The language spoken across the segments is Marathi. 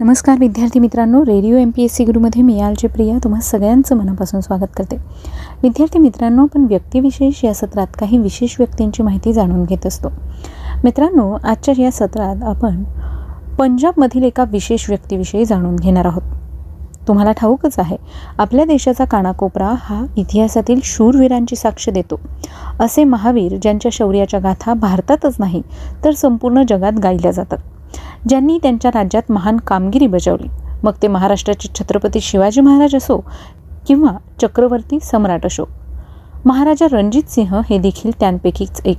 नमस्कार विद्यार्थी मित्रांनो radio M P S C गुरुमध्ये मी आलची प्रिया तुम्हा सगळ्यांचं मनापासून स्वागत करते. विद्यार्थी मित्रांनो आपण व्यक्तिविशेष या सत्रात काही विशेष व्यक्तींची माहिती जाणून घेत असतो. मित्रांनो आजच्या या सत्रात आपण पंजाबमधील एका विशेष व्यक्तीविषयी जाणून घेणार आहोत. तुम्हाला ठाऊकच आहे आपल्या देशाचा कानाकोपरा हा इतिहासातील शूरवीरांची साक्ष देतो. असे महावीर ज्यांच्या शौर्याच्या गाथा भारतातच नाही तर संपूर्ण जगात गायल्या जातात. ज्यांनी त्यांच्या राज्यात महान कामगिरी बजावली. मग ते महाराष्ट्राचे छत्रपती शिवाजी महाराज असो किंवा चक्रवर्ती सम्राट असो. महाराजा रणजित सिंह हे देखील त्यांपैकीच एक.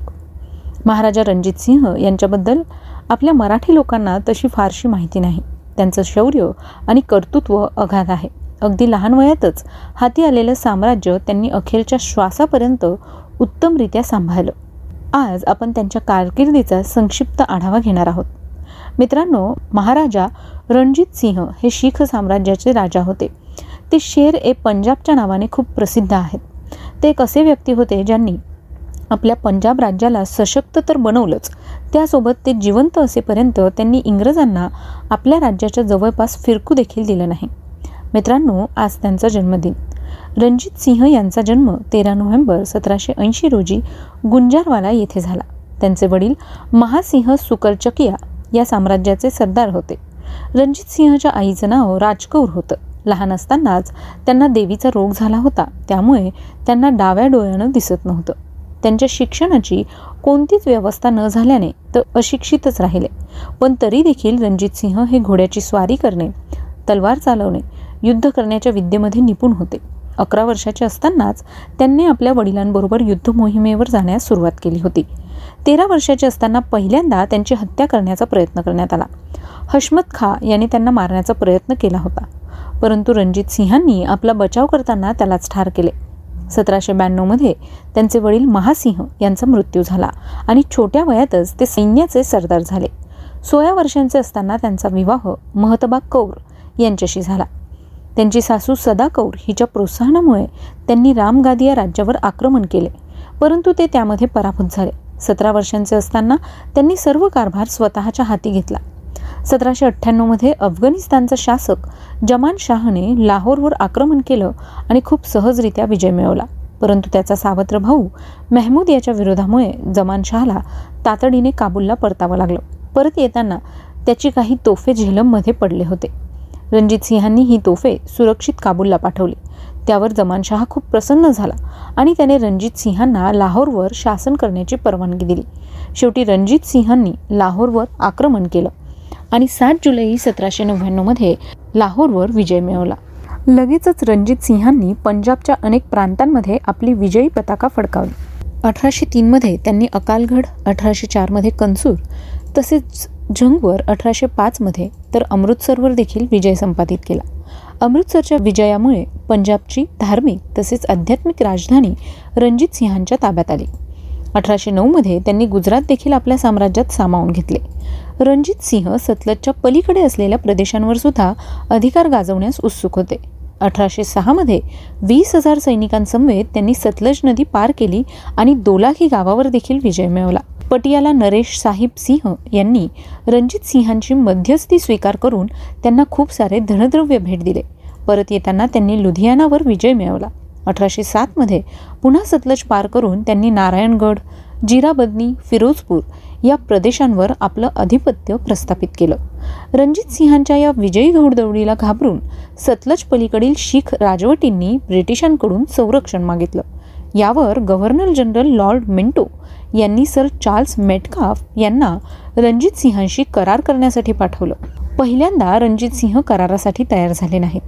महाराजा रणजित सिंह यांच्याबद्दल आपल्या मराठी लोकांना तशी फारशी माहिती नाही. त्यांचं शौर्य आणि कर्तृत्व अगाध आहे. अगदी लहान वयातच हाती आलेलं साम्राज्य त्यांनी अखेरच्या श्वासापर्यंत उत्तमरित्या सांभाळलं. आज आपण त्यांच्या कारकिर्दीचा संक्षिप्त आढावा घेणार आहोत. मित्रांनो महाराजा रणजित सिंह हे शीख साम्राज्याचे राजा होते. ते शेर ए पंजाबच्या नावाने खूप प्रसिद्ध आहेत. ते एक असे व्यक्ती होते ज्यांनी आपल्या पंजाब राज्याला सशक्त तर बनवलंच त्यासोबत ते जिवंत असेपर्यंत त्यांनी इंग्रजांना आपल्या राज्याच्या जवळपास फिरकू देखील दिलं नाही. मित्रांनो आज त्यांचा जन्मदिन. रणजित सिंह यांचा जन्म तेरा नोव्हेंबर सतराशे ऐंशी रोजी गुंजारवाला येथे झाला. त्यांचे वडील महासिंह सुकरचकिया या साम्राज्याचे सरदार होते. रणजित सिंहच्या आईचं नाव राजकौर होतं. लहान असतानाच त्यांना देवीचा रोग झाला होता. त्यामुळे त्यांना डाव्या डोळ्यानं दिसत नव्हतं. त्यांच्या शिक्षणाची कोणतीच व्यवस्था न झाल्याने तर अशिक्षितच राहिले. पण तरी देखील रणजित सिंह हे घोड्याची स्वारी करणे तलवार चालवणे युद्ध करण्याच्या विद्येमध्ये निपुण होते. अकरा वर्षाचे असतानाच त्यांनी आपल्या वडिलांबरोबर युद्ध मोहिमेवर जाण्यास सुरुवात केली होती. तेरा वर्षाचे असताना पहिल्यांदा त्यांची हत्या करण्याचा प्रयत्न करण्यात आला. हशमत खा याने त्यांना मारण्याचा प्रयत्न केला होता. परंतु रणजित सिंहांनी आपला बचाव करताना त्यालाच ठार केले. सतराशे ब्याण्णवमध्ये त्यांचे वडील महासिंह यांचा मृत्यू झाला आणि छोट्या वयातच ते सैन्याचे सरदार झाले. सोळा वर्षांचे असताना त्यांचा विवाह महतबा कौर यांच्याशी झाला. त्यांची सासू सदा कौर हिच्या प्रोत्साहनामुळे त्यांनी रामगादिया राज्यावर आक्रमण केले परंतु ते त्यामध्ये पराभूत झाले. सतरा वर्षांचे असताना त्यांनी सर्व कारभार स्वतःच्या हाती घेतला. सतराशे अठ्ठ्याण्णवमध्ये अफगाणिस्तानचा शासक जमान शाहने लाहोरवर आक्रमण केलं आणि खूप सहजरित्या विजय मिळवला. परंतु त्याचा सावत्र भाऊ मेहमूद याच्या विरोधामुळे जमान शहाला तातडीने काबूलला परतावं लागलं. परत येताना त्याची काही तोफे झेलममध्ये पडले होते. रणजित सिंहांनी ही तोफे सुरक्षित काबूलला पाठवली. त्यावर जमानशाह खूप प्रसन्न झाला आणि त्याने रणजित सिंहांना लाहोरवर शासन करण्याची परवानगी दिली. शेवटी रणजित सिंहांनी लाहोरवर आक्रमण केलं आणि सात जुलै सतराशे नव्याण्णवमध्ये लाहोरवर विजय मिळवला. लगेचच रणजित सिंहांनी पंजाबच्या अनेक प्रांतांमध्ये आपली विजयी पताका फडकावली. अठराशे तीनमध्ये त्यांनी अकालगड अठराशे चारमध्ये कन्सूर तसेच झंगवर अठराशे पाचमध्ये तर अमृतसरवर देखील विजय संपादित केला. अमृतसरच्या विजयामुळे पंजाबची धार्मिक तसेच आध्यात्मिक राजधानी रणजित सिंहांच्या ताब्यात आली. अठराशे नऊमध्ये त्यांनी गुजरात देखील आपल्या साम्राज्यात सामावून घेतले. रणजित सिंह सतलजच्या पलीकडे असलेल्या प्रदेशांवर सुद्धा अधिकार गाजवण्यास उत्सुक होते. अठराशे सहामध्ये वीस हजार सैनिकांसमवेत त्यांनी सतलज नदी पार केली आणि दोलाखी गावावर देखील विजय मिळवला. पटियाला नरेश साहिब सिंह यांनी रणजित सिंहांची मध्यस्थी स्वीकार करून त्यांना खूप सारे धनद्रव्य भेट दिले. परत येताना त्यांनी लुधियानावर विजय मिळवला. अठराशे सातमध्ये पुन्हा सतलज पार करून त्यांनी नारायणगड जिराबदनी फिरोजपूर या प्रदेशांवर आपलं अधिपत्य प्रस्थापित केलं. रणजित सिंहांच्या या विजयी घोडदौडीला घाबरून सतलज पलीकडील शीख राजवटींनी ब्रिटिशांकडून संरक्षण मागितलं. यावर गव्हर्नर जनरल लॉर्ड मिंटो यांनी सर चार्ल्स मेटकाफ यांना रणजित सिंहांशी करार करण्यासाठी पाठवलं. पहिल्यांदा रणजित सिंह करारासाठी तयार झाले नाहीत.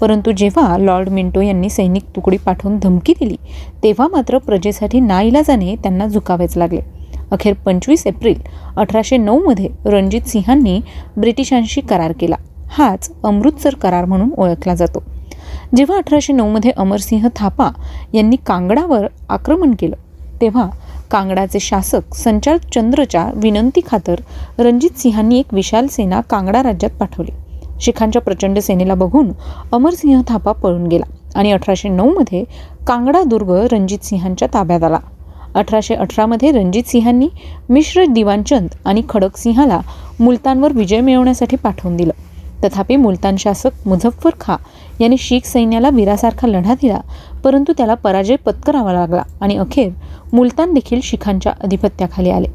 परंतु जेव्हा लॉर्ड मिंटो यांनी सैनिक तुकडी पाठवून धमकी दिली तेव्हा मात्र प्रजेसाठी नाईलाजाने त्यांना झुकावेच लागले. अखेर पंचवीस एप्रिल अठराशे नऊमध्ये रणजित सिंहांनी ब्रिटिशांशी करार केला. हाच अमृतसर करार म्हणून ओळखला जातो. जेव्हा अठराशे नऊमध्ये अमरसिंह थापा यांनी कांगडावर आक्रमण केलं तेव्हा कांगडाचे शासक संचार चंद्रच्या विनंती खातर रणजित सिंहांनी एक विशाल सेना कांगडा राज्यात पाठवली. शिखांच्या प्रचंड सेनेला बघून अमरसिंह थापा पळून गेला आणि अठराशे नऊमध्ये कांगडा दुर्ग रणजित सिंहांच्या ताब्यात आला. अठराशे अठरामध्ये रणजित सिंहांनी मिश्र दिवानचंद आणि खडकसिंहाला मुलतानवर विजय मिळवण्यासाठी पाठवून दिलं. तथापि मुलतान शासक मुझफ्फर खा याने शीख सैन्याला वीरासारखा लढा दिला परंतु त्याला पराजय पत्करावा लागला आणि अखेर मुलतान देखील शिखांच्या अधिपत्याखाली आले.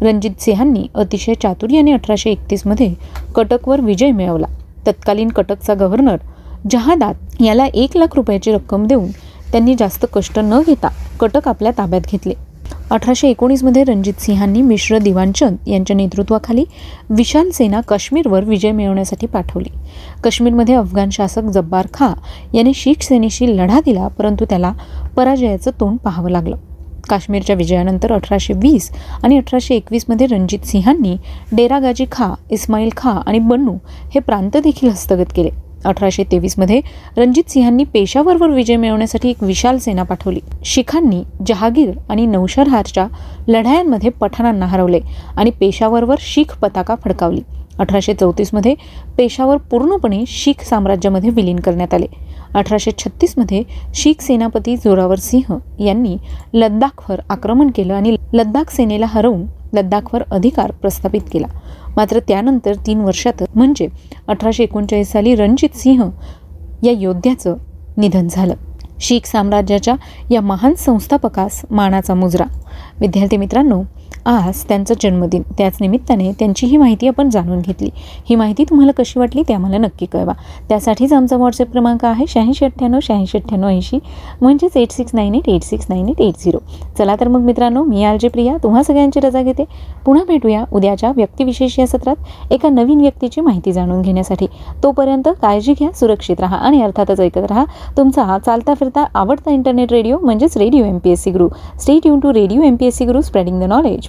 रणजित सिंहांनी अतिशय चातुर्याने अठराशे एकतीसमध्ये कटकवर विजय मिळवला. तत्कालीन कटकचा गव्हर्नर जहादात याला एक लाख रुपयाची रक्कम देऊन त्यांनी जास्त कष्ट न घेता कटक आपल्या ताब्यात घेतले. अठराशे एकोणीसमध्ये रणजित सिंहांनी मिश्र दिवाणचंद यांच्या नेतृत्वाखाली विशाल सेना काश्मीरवर विजय मिळवण्यासाठी पाठवली. काश्मीरमध्ये अफगाण शासक जब्बार खा याने शीख सेनेशी लढा दिला परंतु त्याला पराजयाचं तोंड पाहावं लागलं. काश्मीरच्या विजयानंतर अठराशे वीस आणि अठराशे एकवीसमध्ये रणजित सिंहांनी डेरागाजी खा इस्माईल खा आणि बन्नू हे प्रांत देखील हस्तगत केले. अठराशे तेवीसमध्ये रणजित सिंहांनी पेशावरवर विजय मिळवण्यासाठी एक विशाल सेना पाठवली. शिखांनी जहागीर आणि नौशरहारच्या लढायांमध्ये पठाणांना हरवले आणि पेशावरवर शीख पताका फडकावली. अठराशे चौतीसमध्ये पेशावर पूर्णपणे शीख साम्राज्यामध्ये विलीन करण्यात आले. अठराशे छत्तीसमध्ये शीख सेनापती जोरावर सिंह यांनी लद्दाखवर आक्रमण केलं आणि लद्दाख सेनेला हरवून लद्दाखवर अधिकार प्रस्थापित केला. मात्र त्यानंतर तीन वर्षात म्हणजे अठराशे एकोणचाळीस साली रणजित सिंह या योद्ध्याचं निधन झालं. शीख साम्राज्याच्या या महान संस्थापकास मानाचा मुजरा. विद्यार्थी मित्रांनो आज त्यांचा जन्मदिन त्याच निमित्ताने त्यांची ही माहिती आपण जाणून घेतली. ही माहिती तुम्हाला कशी वाटली ते आम्हाला नक्की कळवा. त्यासाठीच आमचा व्हॉट्सअप क्रमांक आहे शहाऐंशी अठ्ठ्याण्णव शहाऐंशी अठ्ठ्याण्णव ऐंशी. म्हणजेच eight six nine eight eight six nine eight eight zero चला तर मग मित्रांनो मी आलजे प्रिया तुम्हा सगळ्यांची रजा घेते. पुन्हा भेटूया उद्याच्या व्यक्तिविशेष या सत्रात एका नवीन व्यक्तीची माहिती जाणून घेण्यासाठी. तोपर्यंत काळजी घ्या सुरक्षित राहा आणि अर्थातच ऐकत राहा. तुमचा हा चालता फिरता आवडता इंटरनेट रेडिओ म्हणजेच radio M P S C Guru stay युन to radio M P S C Guru spreading the knowledge